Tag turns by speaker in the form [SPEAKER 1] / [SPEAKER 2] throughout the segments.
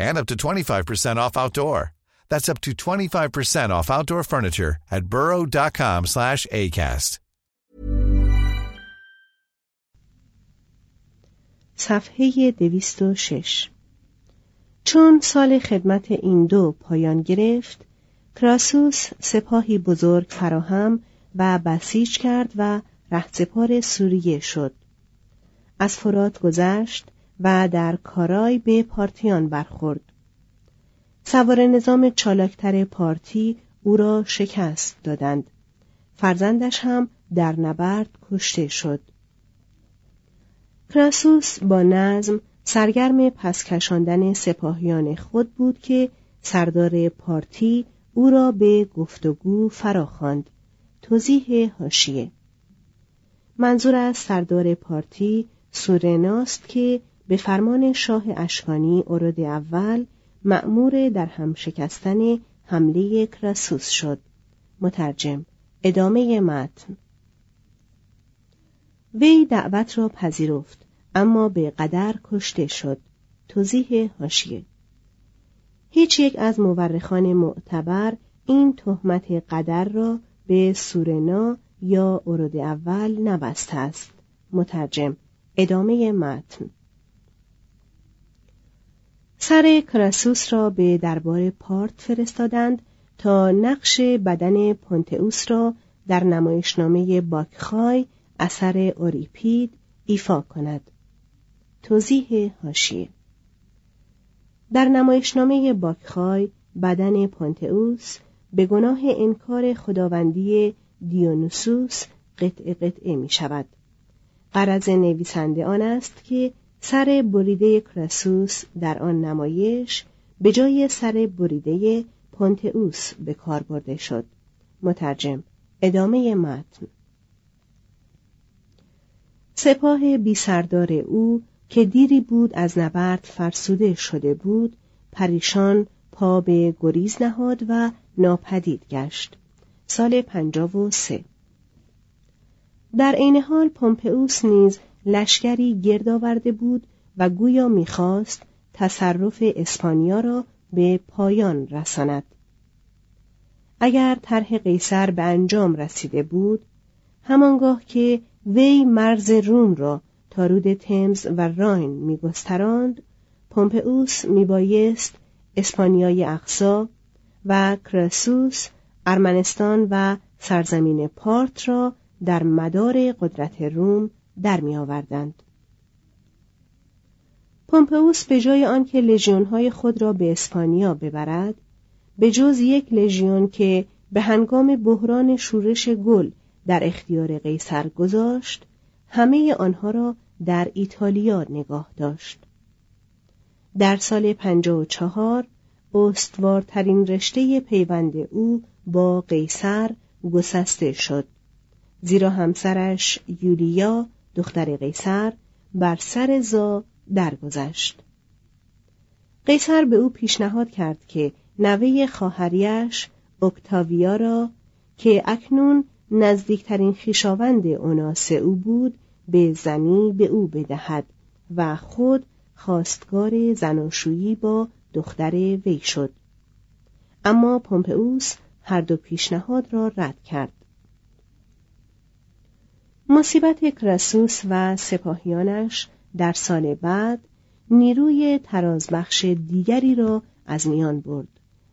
[SPEAKER 1] and up to 25% off outdoor. That's up to 25% off outdoor furniture at burrow.com slash ACAST.
[SPEAKER 2] صفحه 206 چون سال خدمت این دو پایان گرفت کراسوس سپاهی بزرگ فراهم و بسیج کرد و رهسپار سوریه شد از فرات گذشت و در کارای به پارتیان برخورد. سوار نظام چالاکتر پارتی او را شکست دادند. فرزندش هم در نبرد کشته شد. کراسوس با نظم سرگرم پس کشاندن سپاهیان خود بود که سردار پارتی او را به گفتگو فراخواند. توضیح هاشیه منظور از سردار پارتی سورناست که به فرمان شاه اشکانی اورد اول مأمور در هم شکستن حمله کراسوس شد. مترجم ادامه متن. وی دعوت را پذیرفت اما به قدر کشته شد. توضیح هاشیه هیچ یک از مورخان معتبر این تهمت قدر را به سورنا یا ارود اول نبسته است. مترجم ادامه متن. سر کراسوس را به دربار پارت فرستادند تا نقش بدن پونتئوس را در نمایشنامه باکخای اثر اوریپید ایفا کند توضیح هاشیه در نمایشنامه باکخای بدن پونتئوس به گناه انکار خداوندی دیونوسوس قطع قطعه می شود. قرض نویسنده آن است که سر بریده کراسوس در آن نمایش به جای سر بریده پونتئوس به کار برده شد. مترجم ادامه متن. سپاه بی سردار او که دیری بود از نبرد فرسوده شده بود پریشان پا به گریز نهاد و ناپدید گشت. سال پنجاب و سه. در عین حال پومپئوس نیز لشکری گرد آورده بود و گویا می‌خواست تصرف اسپانیا را به پایان رساند. اگر طرح قیصر به انجام رسیده بود همانگاه که وی مرز روم را تا رود تمز و راین میگستراند پومپئوس میبایست اسپانیای اقصا و کراسوس ارمنستان و سرزمین پارت را در مدار قدرت روم در می آوردند. پومپئوس به جای آنکه لژیونهای خود را به اسپانیا ببرد به جز یک لژیون که به هنگام بحران شورش گل در اختیار قیصر گذاشت همه آنها را در ایتالیا نگاه داشت در سال 54 استوارترین رشته پیوند او با قیصر گسسته شد زیرا همسرش یولیا دختر قیصر بر سر زا درگذشت. قیصر به او پیشنهاد کرد که نوه خواهریش اکتاویا را که اکنون نزدیکترین خیشاوند اوناس او بود به زنی به او بدهد و خود خواستگار زناشویی با دختر وی شد. اما پومپئوس هر دو پیشنهاد را رد کرد. مصیبت کراسوس و سپاهیانش در سال بعد نیروی ترازبخش دیگری را از میان برد.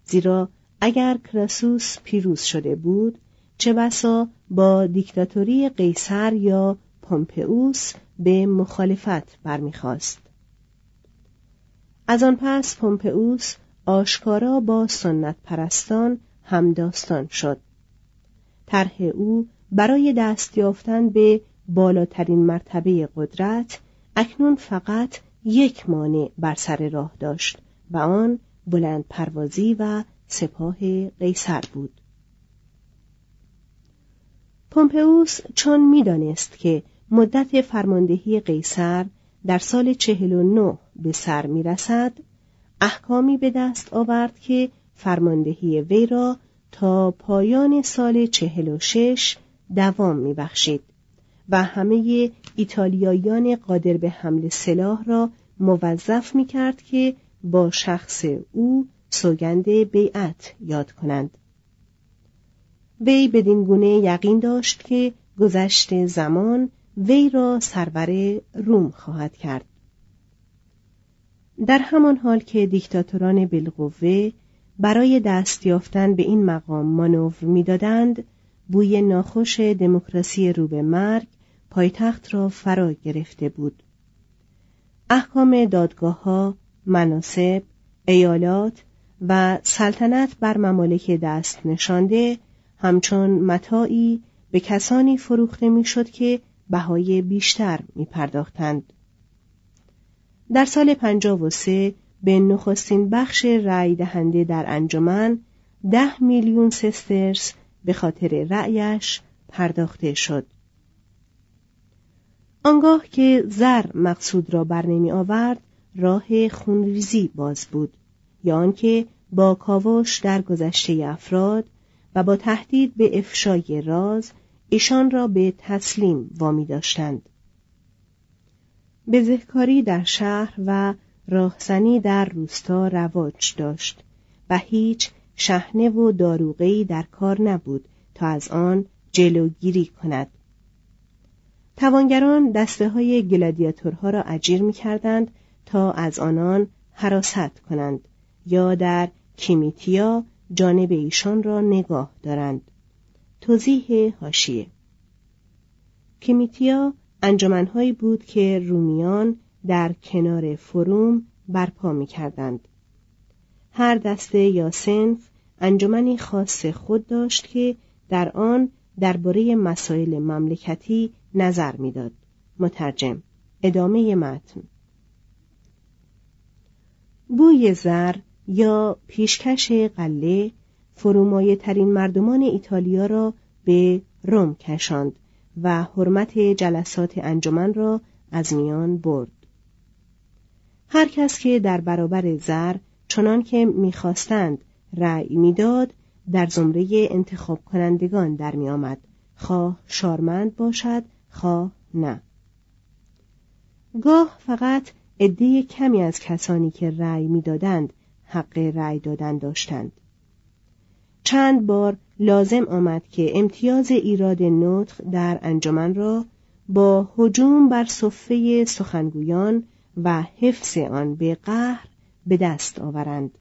[SPEAKER 2] زیرا اگر کراسوس پیروز شده بود چه بسا با دیکتاتوری قیصر یا پومپئوس به مخالفت برمیخواست. از آن پس پومپئوس آشکارا با سنت پرستان همداستان شد. طرح او برای دست یافتن به بالاترین مرتبه قدرت اکنون فقط یک مانع بر سر راه داشت و آن بلند پروازی و سپاه قیصر بود. پومپئوس چون می‌دانست که مدت فرماندهی قیصر در سال چهل و نه به سر می رسد احکامی به دست آورد که فرماندهی وی را تا پایان سال چهل و شش دوام می بخشید و همه ایتالیاییان قادر به حمل سلاح را موظف می کرد که با شخص او سوگند بیعت یاد کنند. وی بدین گونه یقین داشت که گذشت زمان وی را سرور روم خواهد کرد. در همان حال که دیکتاتوران بالقوه برای دست یافتن به این مقام مانور می‌دادند بوی ناخوش دموکراسی رو به مرگ پایتخت را فرا گرفته بود احکام دادگاه ها، مناسب، ایالات و سلطنت بر ممالک دست نشانده همچون متاعی به کسانی فروخته می‌شد که بهای بیشتر می پرداختند. در سال 53 به نخستین بخش رأی دهنده در انجمن ده میلیون سسترس به خاطر رأیش پرداخته شد. آنگاه که زر مقصود را بر نمی آورد راه خونریزی باز بود یا آنکه با کاوش در گذشته افراد و با تهدید به افشای راز ایشان را به تسلیم وامی داشتند بزهکاری در شهر و راهزنی در روستا رواج داشت و هیچ شهنه و داروغهی در کار نبود تا از آن جلوگیری کند توانگران دسته های گلادیاتورها را اجیر می کردند تا از آنان حراست کنند یا در کیمیتیا جانب ایشان را نگاه دارند توضیح هاشیه کیمیتیا انجمنهایی بود که رومیان در کنار فروم برپا می کردند. هر دسته یا سنف انجمنی خاص خود داشت که در آن درباره مسائل مملکتی نظر می‌داد. مترجم ادامه متن بوی زر یا پیشکش قله فرومایه ترین مردمان ایتالیا را به روم کشاند و حرمت جلسات انجمن را از میان برد هر کس که در برابر زر چنان که می‌خواستند رأی می‌داد در زمره انتخاب کنندگان در میآمد. خواه شارمند باشد خواه نه. گاه فقط عده کمی از کسانی که رأی می‌دادند حق رأی دادن داشتند. چند بار لازم آمد که امتیاز ایراد نطق در انجمن را با هجوم بر صفه سخنگویان و حفظ آن به قهر به دست آورند.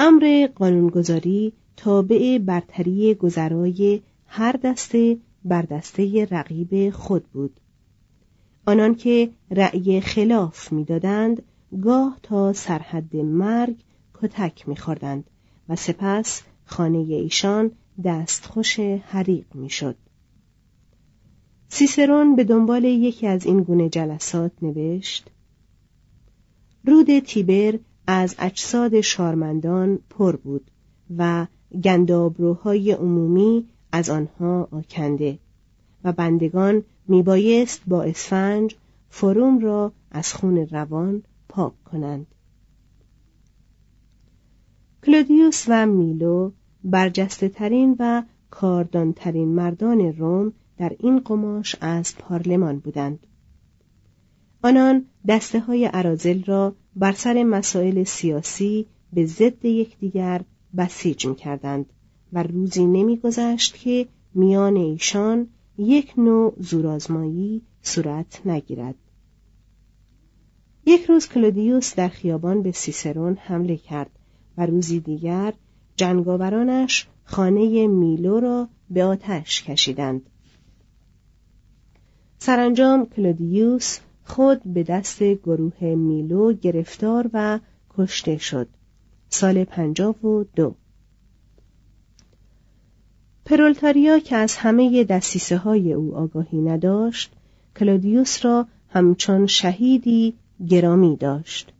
[SPEAKER 2] امر قانونگذاری تابع برتری گذرای هر دسته بر دسته رقیب خود بود. آنان که رأی خلاف می‌دادند گاه تا سرحد مرگ کتک میخوردند و سپس خانه ایشان دستخوش حریق می‌شد. سیسرون به دنبال یکی از این گونه جلسات نوشت رود تیبر از اجساد شارمندان پر بود و گندابروهای عمومی از آنها آکنده و بندگان میبایست با اسفنج فروم را از خون روان پاک کنند. کلودیوس و میلو برجسته ترین و کاردانترین مردان روم در این قماش از پارلمان بودند. آنان دسته های عرازل را بر سر مسائل سیاسی به ضد یکدیگر بسیج می کردند و روزی نمیگذشت که میان ایشان یک نوع زورآزمایی صورت نگیرد. یک روز کلودیوس در خیابان به سیسرون حمله کرد و روزی دیگر جنگاورانش خانه میلو را به آتش کشیدند. سرانجام کلودیوس خود به دست گروه میلو گرفتار و کشته شد. سال پنجاب و دو. پرولتاریا که از همه دستیسه های او آگاهی نداشت کلودیوس را همچون شهیدی گرامی داشت.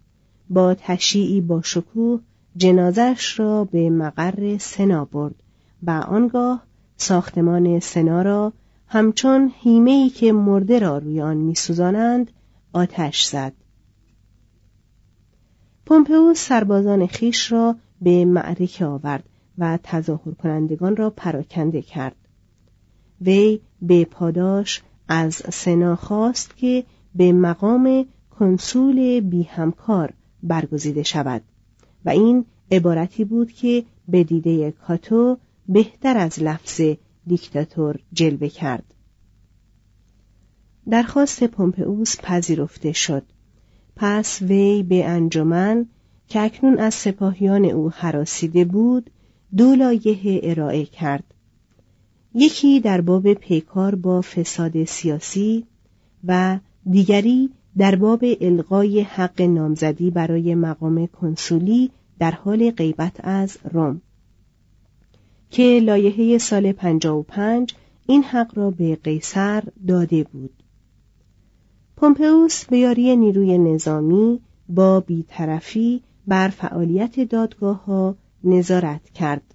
[SPEAKER 2] با تشیعی با شکوه جنازش را به مقر سنا برد و آنگاه ساختمان سنا را همچون هیمهی که مرده را روی آن میسوزانند آتش زد. پومپئوس سربازان خیش را به معرکه آورد و تظاهر کنندگان را پراکنده کرد. وی به پاداش از سنا خواست که به مقام کنسول بی همکار برگزیده شود و این عبارتی بود که به دیده کاتو بهتر از لفظ دیکتاتور جلوه کرد. درخواست پومپئوس پذیرفته شد. پس وی به انجمن که اکنون از سپاهیان او حراسیده بود دو لایحه ارائه کرد. یکی در باب پیکار با فساد سیاسی و دیگری در باب القای حق نامزدی برای مقام کنسولی در حال غیبت از روم. که لایحه سال 55 این حق را به قیصر داده بود. پومپئوس به یاری نیروی نظامی با بیطرفی بر فعالیت دادگاه ها نظارت کرد.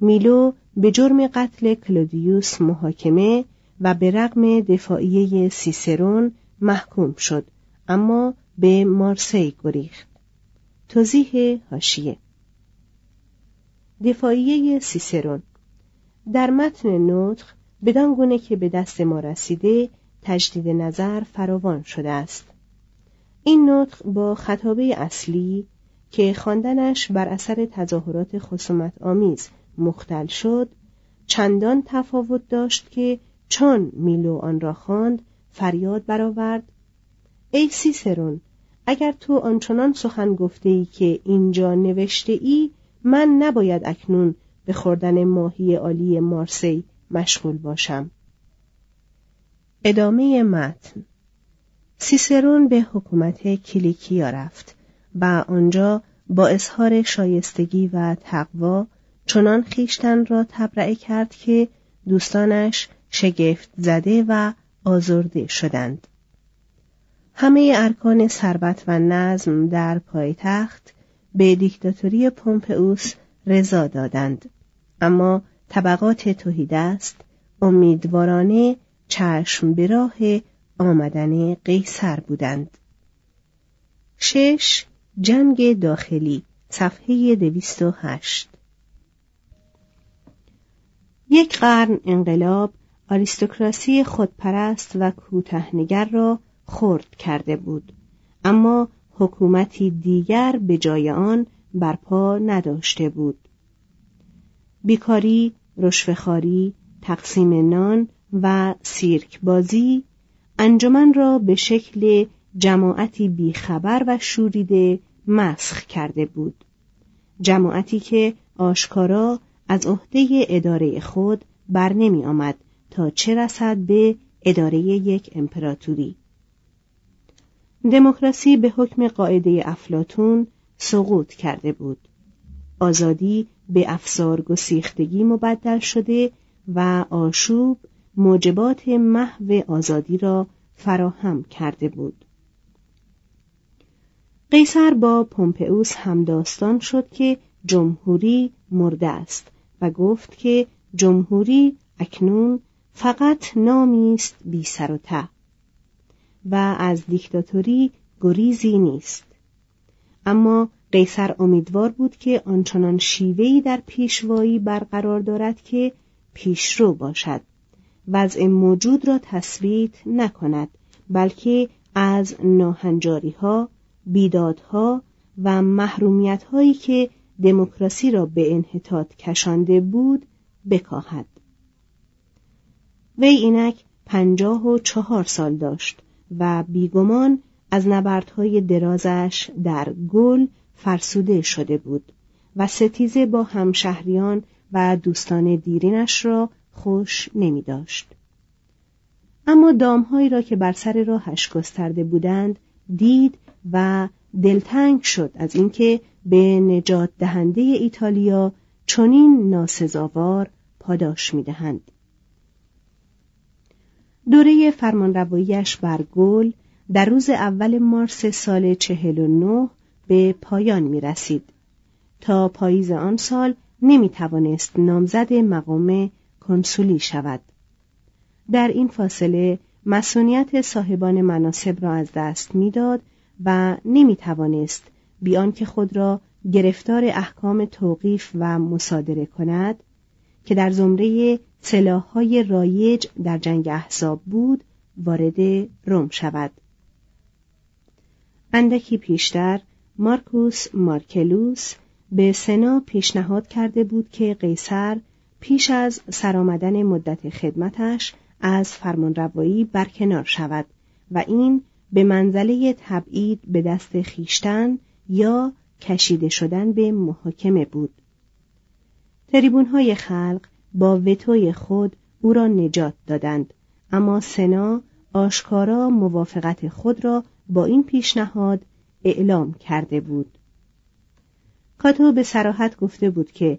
[SPEAKER 2] میلو به جرم قتل کلودیوس محاکمه و به رغم دفاعیه سیسرون محکوم شد اما به مارسی گریخت. توضیح هاشیه دفاعیه سیسرون. در متن نطق بدان گونه که به دست ما رسیده تجدید نظر فراوان شده است. این نطق با خطابه اصلی که خواندنش بر اثر تظاهرات خصومت آمیز مختل شد چندان تفاوت داشت که چون میلو آن را خواند فریاد برآورد ای سیسرون اگر تو آنچنان سخن گفته ای که اینجا نوشته ای من نباید اکنون به خوردن ماهی عالی مارسی مشغول باشم. ادامه متن. سیسرون به حکومت کلیکیا رفت و آنجا با اظهار شایستگی و تقوا چنان خیشتن را تبرئه کرد که دوستانش شگفت زده و آزرده شدند. همه ارکان ثروت و نظم در پایتخت به دیکتاتوری پومپئوس رضا دادند. اما طبقات توهیدست امیدوارانه چشم به راه آمدن قیصر بودند. شش جنگ داخلی صفحه دویست و هشت. یک قرن انقلاب آریستوکراسی خودپرست و کوتهنگر را خرد کرده بود. اما حکومتی دیگر به جای آن برپا نداشته بود. بیکاری رشوهخواری تقسیم نان و سیرک بازی انجمن را به شکل جماعتی بیخبر و شوریده مسخ کرده بود. جماعتی که آشکارا از عهده اداره خود بر نمی آمد تا چه رسد به اداره یک امپراتوری. دموکراسی به حکم قاعده افلاتون سقوط کرده بود. آزادی به افسار گسیختگی مبدل شده و آشوب موجبات محو آزادی را فراهم کرده بود. قیصر با پومپئوس همداستان شد که جمهوری مرده است و گفت که جمهوری اکنون فقط نامی است بی و ته و از دیکتاتوری گریزی نیست. اما قیصر امیدوار بود که آنچنان شیوهی در پیشوایی برقرار دارد که پیشرو باشد. وضع موجود را تثبیت نکند بلکه از ناهنجاری ها بیدادها و محرومیت هایی که دموکراسی را به انحطاط کشانده بود بکاهد. وی اینک پنجاه و چهار سال داشت و بیگمان از نبردهای درازش در گل فرسوده شده بود و ستیزه با همشهریان و دوستان دیرینش را خوش نمی داشت. اما دامهایی را که بر سر راهش گسترده بودند دید و دلتنگ شد از اینکه به نجات دهنده ایتالیا چنین ناسزاوار پاداش می‌دهند. دوره فرمانرواییش بر گل در روز اول مارس سال چهل و نه به پایان می رسید. تا پاییز آن سال نمی توانست نامزد مقام کنسولی شود. در این فاصله مسئولیت صاحبان مناسب را از دست می‌داد و نمی توانست بیان که خود را گرفتار احکام توقیف و مصادره کند که در زمره سلاحهای رایج در جنگ احزاب بود وارد روم شود اندکی پیشتر مارکوس مارکلوس به سنا پیشنهاد کرده بود که قیصر پیش از سرآمدن مدت خدمتش از فرمانروایی برکنار شود و این به منزله تبعید به دست خیشتن یا کشیده شدن به محاکمه بود. تریبونهای خلق با وتوی خود او را نجات دادند اما سنا آشکارا موافقت خود را با این پیشنهاد اعلام کرده بود. کاتو به سراحت گفته بود که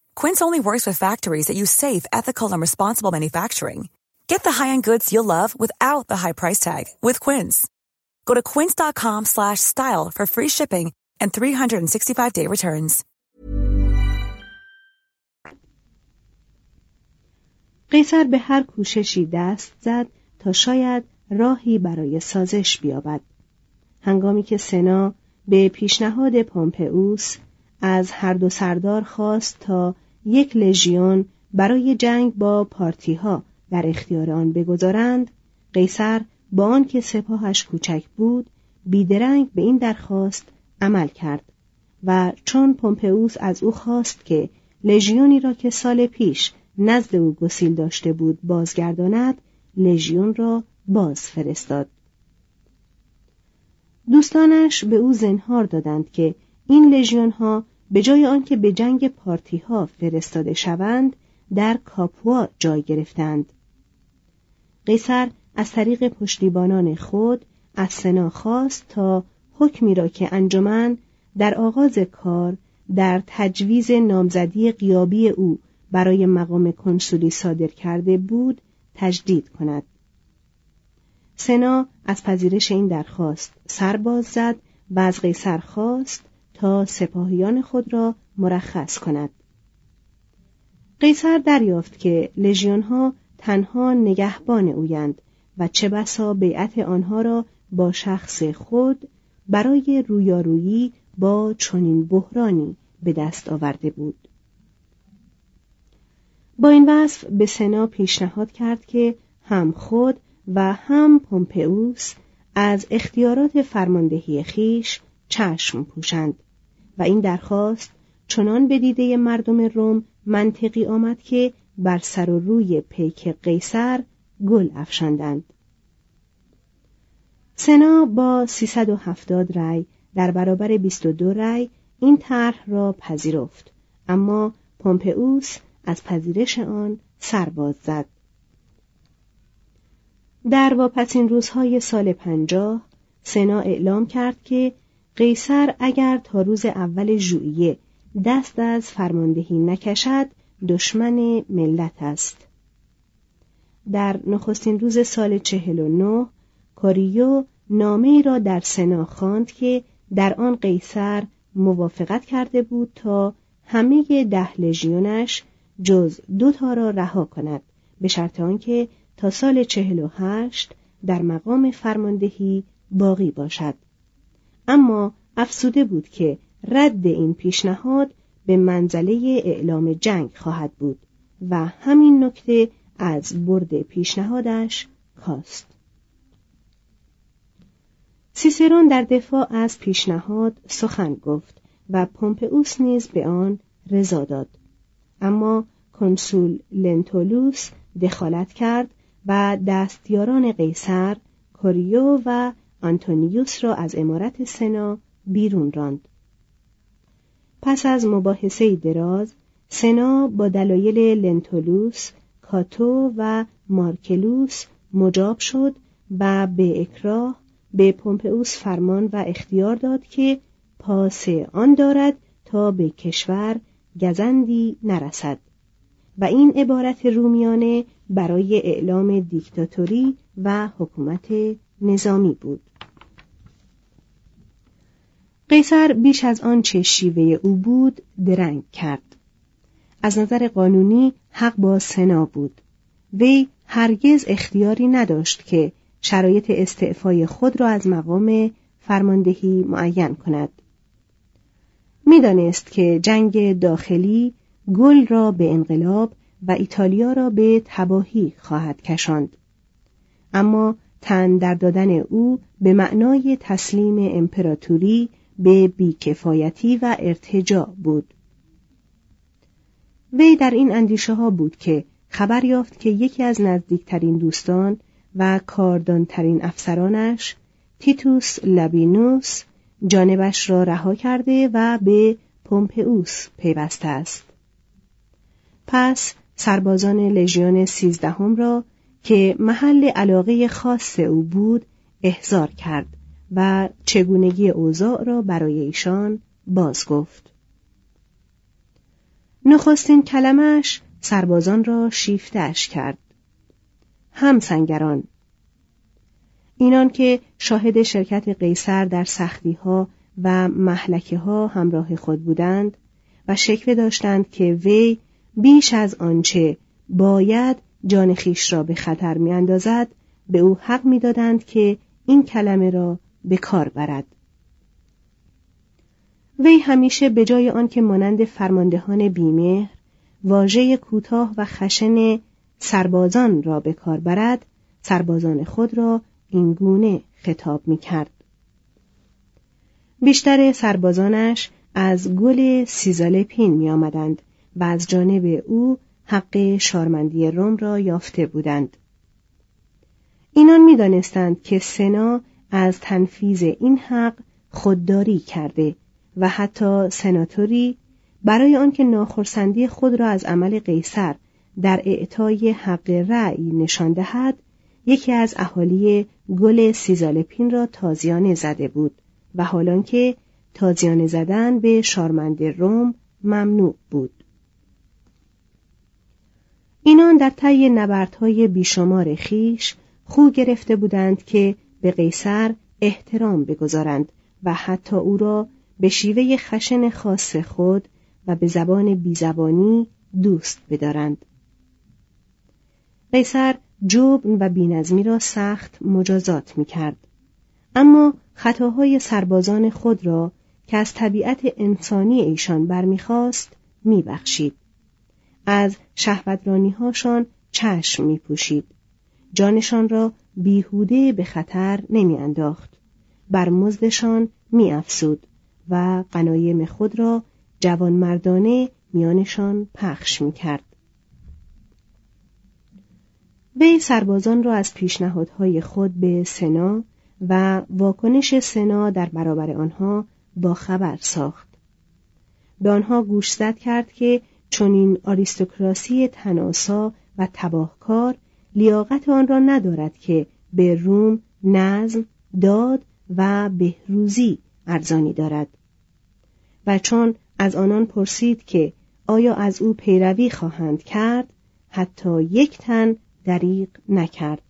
[SPEAKER 3] Quince only works with factories that use safe, ethical, and responsible manufacturing. Get the high-end goods you'll love without the high price tag with Quince. Go to quince.com slash style for free shipping and 365 day returns.
[SPEAKER 2] قیصر به هر کوششی دست زد تا شاید راهی برای سازش بیابد. هنگامی که سنا به پیشنهاد پومپئوس از هر دو سردار خواست تا یک لژیون برای جنگ با پارتیها در اختیار آن بگذارند. قیصر با آنکه سپاهش کوچک بود بیدرنگ به این درخواست عمل کرد و چون پومپئوس از او خواست که لژیونی را که سال پیش نزد او گسیل داشته بود بازگرداند لژیون را باز فرستاد. دوستانش به او زنهار دادند که این لژیون ها به جای آنکه به جنگ پارتی ها فرستاده شوند در کاپوا جای گرفتند. قیصر از طریق پشتیبانان خود از سنا خواست تا حکمی را که انجمن در آغاز کار در تجویز نامزدی قیابی او برای مقام کنسولی صادر کرده بود تجدید کند. سنا از پذیرش این درخواست سرباز زد و از قیصر خواست تا سپاهیان خود را مرخص کند. قیصر دریافت که لژیونها تنها نگهبان اویند و چه بسا بیعت آنها را با شخص خود برای رویارویی با چنین بحرانی به دست آورده بود. با این وصف به سنا پیشنهاد کرد که هم خود و هم پومپئوس از اختیارات فرماندهی خیش چشم پوشند. و این درخواست چنان به دیده مردم روم منطقی آمد که بر سر و روی پیک قیصر گل افشاندند. سنا با 370 رأی در برابر 22 رأی این طرح را پذیرفت. اما پومپئوس از پذیرش آن سرباز زد. در واپسین روزهای سال پنجاه سنا اعلام کرد که قیصر اگر تا روز اول ژوئیه دست از فرماندهی نکشد دشمن ملت است. در نخستین روز سال چهل و نه کاریو نامه را در سنا خواند که در آن قیصر موافقت کرده بود تا همه ده لژیونش جز دو تا را رها کند به شرط آنکه تا سال چهل و هشت در مقام فرماندهی باقی باشد. اما افسوده بود که رد این پیشنهاد به منزله اعلام جنگ خواهد بود و همین نکته از برد پیشنهادش کاست سیسرون در دفاع از پیشنهاد سخن گفت و پومپئوس نیز به آن رضا داد. اما کنسول لنتولوس دخالت کرد و دستیاران قیصر کوریو و آنتونیوس را از عمارت سنا بیرون راند. پس از مباحثه دراز سنا با دلایل لنتولوس کاتو و مارکلوس مجاب شد و به اکراه به پومپئوس فرمان و اختیار داد که پاس آن دارد تا به کشور گزندی نرسد و این عبارت رومیانه برای اعلام دیکتاتوری و حکومت نظامی بود. قیصر بیش از آنچه شیوه او بود درنگ کرد. از نظر قانونی حق با سنا بود. وی هرگز اختیاری نداشت که شرایط استعفای خود را از مقام فرماندهی معین کند. می‌دانست که جنگ داخلی گل را به انقلاب و ایتالیا را به تباهی خواهد کشاند. اما تن در دادن او به معنای تسلیم امپراتوری به بیکفایتی و ارتجاع بود. وی در این اندیشه ها بود که خبر یافت که یکی از نزدیکترین دوستان و کاردانترین افسرانش تیتوس لابینوس جانبش را رها کرده و به پومپئوس پیوسته است. پس سربازان لژیون سیزدهم را که محل علاقه خاص او بود احضار کرد. و چگونگی اوضاع را برای ایشان باز گفت. نخستین کلمش سربازان را شیفتش کرد. هم سنگران. اینان که شاهد شرکت قیصر در سختی ها و محلکه ها همراه خود بودند و شکوه داشتند که وی بیش از آنچه باید جان خیش را به خطر میاندازد به او حق می‌دادند که این کلمه را به کار برد وی همیشه به جای آنکه مانند فرماندهان بیمهر واژه کوتاه و خشن سربازان را به کار برد سربازان خود را این گونه خطاب می کرد. بیشتر سربازانش از گل سیزال پین می آمدند و از جانب او حق شارمندی روم را یافته بودند. اینان می دانستند که سنا از تنفیز این حق خودداری کرده و حتی سناتوری برای آنکه ناخرسندی خود را از عمل قیصر در اعطای حق رأی نشان دهد یکی از اهالی گل سیزالپین را تازیانه زده بود و حالان که تازیانه زدن به شارمند روم ممنوع بود. اینان در طی نبردهای بیشمار خیش خو گرفته بودند که به قیصر احترام بگذارند و حتی او را به شیوه خشن خاص خود و به زبان بیزبانی دوست بدارند قیصر جبن و بینظمی را سخت مجازات می کرد. اما خطاهای سربازان خود را که از طبیعت انسانی ایشان برمیخواست میبخشید از هاشان چشم می پوشید. جانشان را بیهوده به خطر نمیانداخت. بر مزدشان میافزود و قنایم خود را جوانمردانه میانشان پخش می‌کرد. وی سربازان را از پیشنهادهای خود به سنا و واکنش سنا در برابر آنها با خبر ساخت. به آنها گوشزد کرد که چنین آریستوکراسی تناسا و تباهکار لیاقت آن را ندارد که به روم نظم داد و بهروزی ارزانی دارد. و چون از آنان پرسید که آیا از او پیروی خواهند کرد حتی یک تن دریغ نکرد.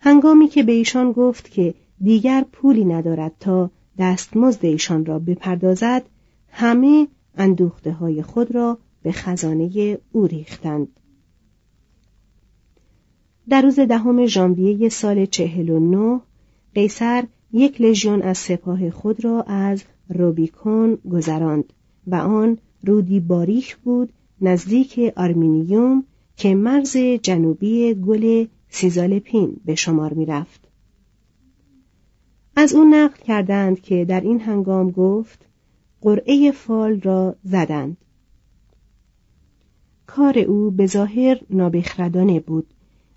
[SPEAKER 2] هنگامی که به ایشان گفت که دیگر پولی ندارد تا دستمزد ایشان را بپردازد همه اندوخته های خود را به خزانه او ریختند. در روز دهم ژانویه سال چهل و نه قیصر یک لژیون از سپاه خود را از روبیکون گذراند و آن رودی باریک بود نزدیک آرمینیوم که مرز جنوبی گل سیزالپین به شمار می رفت. از او نقل کردند که در این هنگام گفت قرعه فال را زدند. کار او به ظاهر نابخردانه بود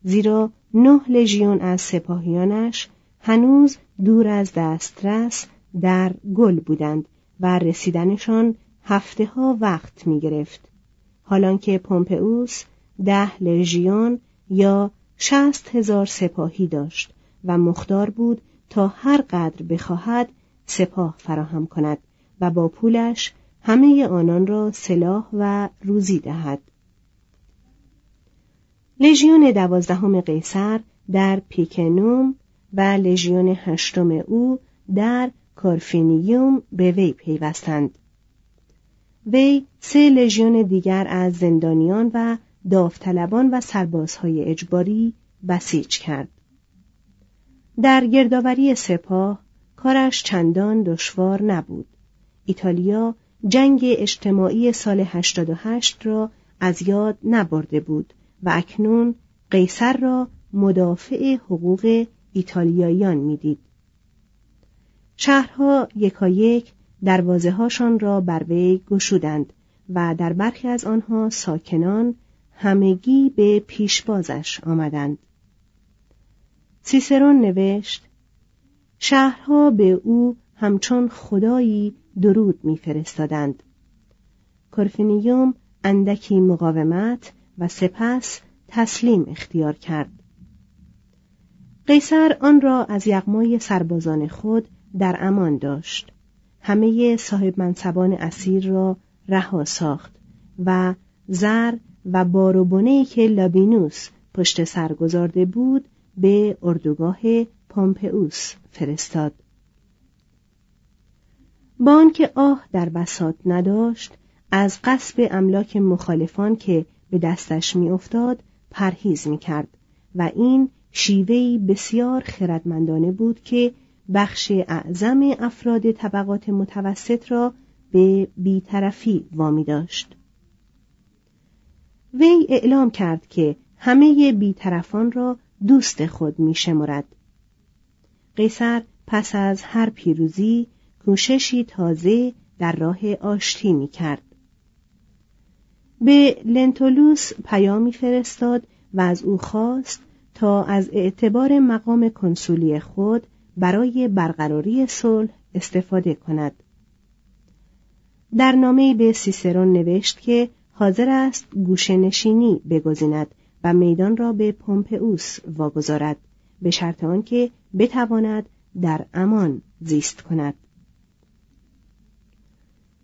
[SPEAKER 2] زیرا نه لژیون از سپاهیانش هنوز دور از دسترس در گل بودند و رسیدنشان هفته ها وقت می گرفت. حالان که پومپئوس ده لژیون یا شست هزار سپاهی داشت و مختار بود تا هر قدر بخواهد سپاه فراهم کند و با پولش همه آنان را سلاح و روزی دهد. لژیون دوازدهم قیصر در پیکنوم و لژیون هشتم او در کارفینیوم به وی پیوستند. وی سه لژیون دیگر از زندانیان و داوطلبان و سربازهای اجباری بسیج کرد. در گردآوری سپاه کارش چندان دشوار نبود. ایتالیا جنگ اجتماعی سال 88 را از یاد نبرده بود و اکنون قیصر را مدافع حقوق ایتالیاییان می‌دید. شهرها یکایک دروازه هاشان را بر وی گشودند و در برخی از آنها ساکنان همگی به پیشبازش آمدند. سیسرون نوشت شهرها به او همچون خدایی درود میفرستادند. کورفینیوم اندکی مقاومت و سپس تسلیم اختیار کرد. قیصر آن را از یغمای سربازان خود در امان داشت. همه صاحب منصبان اسیر را رها ساخت و زر و باروبونه که لابینوس پشت سر گذارده بود به اردوگاه پامپئوس فرستاد با آنکه آه در بساط نداشت از قصب املاک مخالفان که به دستش میافتاد پرهیز می‌کرد و این شیوهی بسیار خردمندانه بود که بخش اعظم افراد طبقات متوسط را به بیطرفی وامی داشت وی اعلام کرد که همه بیطرفان را دوست خود می شمرد. قیصر پس از هر پیروزی کوششی تازه در راه آشتی می کرد. به لنتولوس پیامی فرستاد و از او خواست تا از اعتبار مقام کنسولی خود برای برقراری صلح استفاده کند. در نامه به سیسرون نوشت که حاضر است گوشه نشینی بگزیند و میدان را به پومپئوس واگذارد به شرط آنکه بتواند در امان زیست کند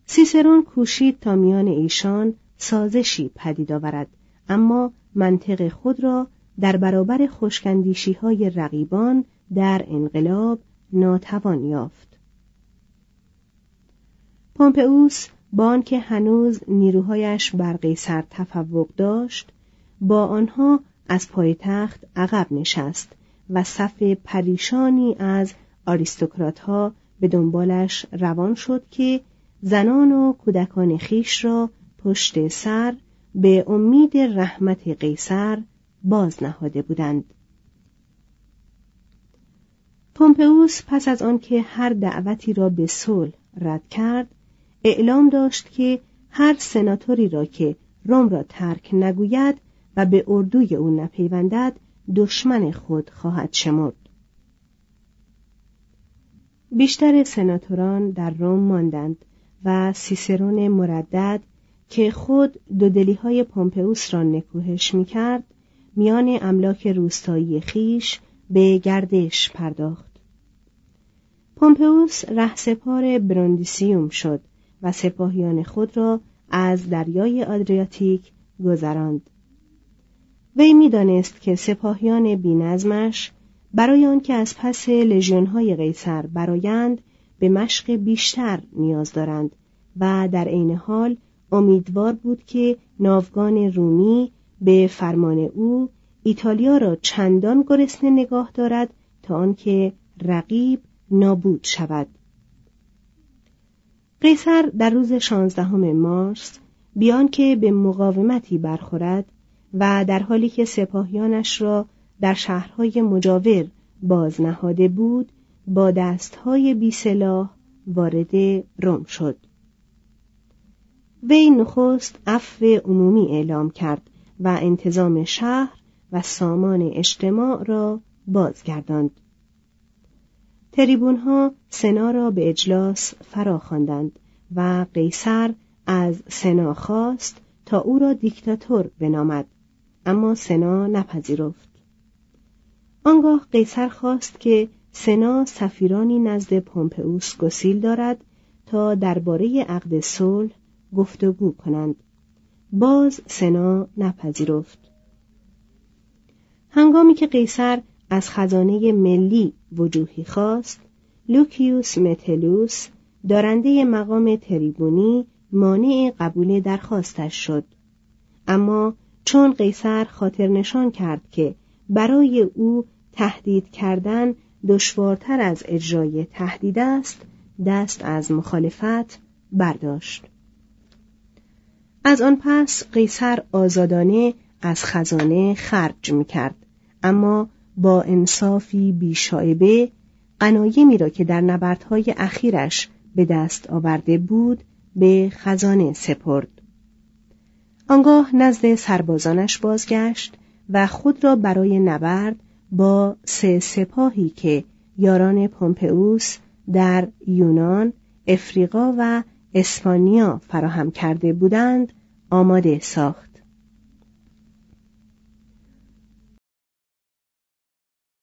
[SPEAKER 2] سیسرون کوشید تا میان ایشان سازشی پدید آورد. اما منطق خود را در برابر خشکندیشی های رقیبان در انقلاب ناتوان یافت. پومپئوس با آنکه هنوز نیروهایش بر قیصر تفوق داشت با آنها از پایتخت عقب نشست و صف پریشانی از آریستوکرات ها به دنبالش روان شد که زنان و کودکان خیش را پشت سر به امید رحمت قیصر باز نهاده بودند. پومپئوس پس از آنکه هر دعوتی را به صلح رد کرد اعلام داشت که هر سناتوری را که روم را ترک نگوید و به اردوی او نپیوندد دشمن خود خواهد شمرد. بیشتر سناتوران در روم ماندند و سیسرون مردد که خود دودلی های پومپئوس را نکوهش می کرد میان املاک روستایی خیش به گردش پرداخت. پومپئوس رهسپار برندیسیوم شد و سپاهیان خود را از دریای آدریاتیک گذراند. وی می‌دانست که سپاهیان بینظمش برای آنکه از پس لژیونهای قیصر برایند به مشق بیشتر نیاز دارند و در عین حال امیدوار بود که ناوگان رومی به فرمان او ایتالیا را چندان گرسنه نگاه دارد تا آنکه رقیب نابود شود. قیصر در روز شانزدهم مارس بیان که به مقاومتی برخورد و در حالی که سپاهیانش را در شهرهای مجاور باز نهاده بود با دستهای بی سلاح وارد روم شد. وی نخست عفو عمومی اعلام کرد و انتظام شهر و سامان اجتماع را بازگرداند. تریبونها سنا را به اجلاس فرا خواندند و قیصر از سنا خواست تا او را دیکتاتور بنامد اما سنا نپذیرفت. آنگاه قیصر خواست که سنا سفیرانی نزد پومپئوس گسیل دارد تا درباره عقد صلح گفتگو کنند. باز سنا نپذیرفت. هنگامی که قیصر از خزانه ملی وجوهی خواست لوکیوس متلوس دارنده مقام تریبونی مانع قبول درخواستش شد. اما چون قیصر خاطر نشان کرد که برای او تهدید کردن دشوارتر از اجرای تهدید است دست از مخالفت برداشت. از آن پس قیصر آزادانه از خزانه خرج می کرد اما با انصافی بیشایبه قنایمی را که در نبردهای اخیرش به دست آورده بود به خزانه سپرد. آنگاه نزد سربازانش بازگشت و خود را برای نبرد با سه سپاهی که یاران پومپئوس در یونان، افریقا و اسپانیا فراهم کرده بودند آماده ساخت.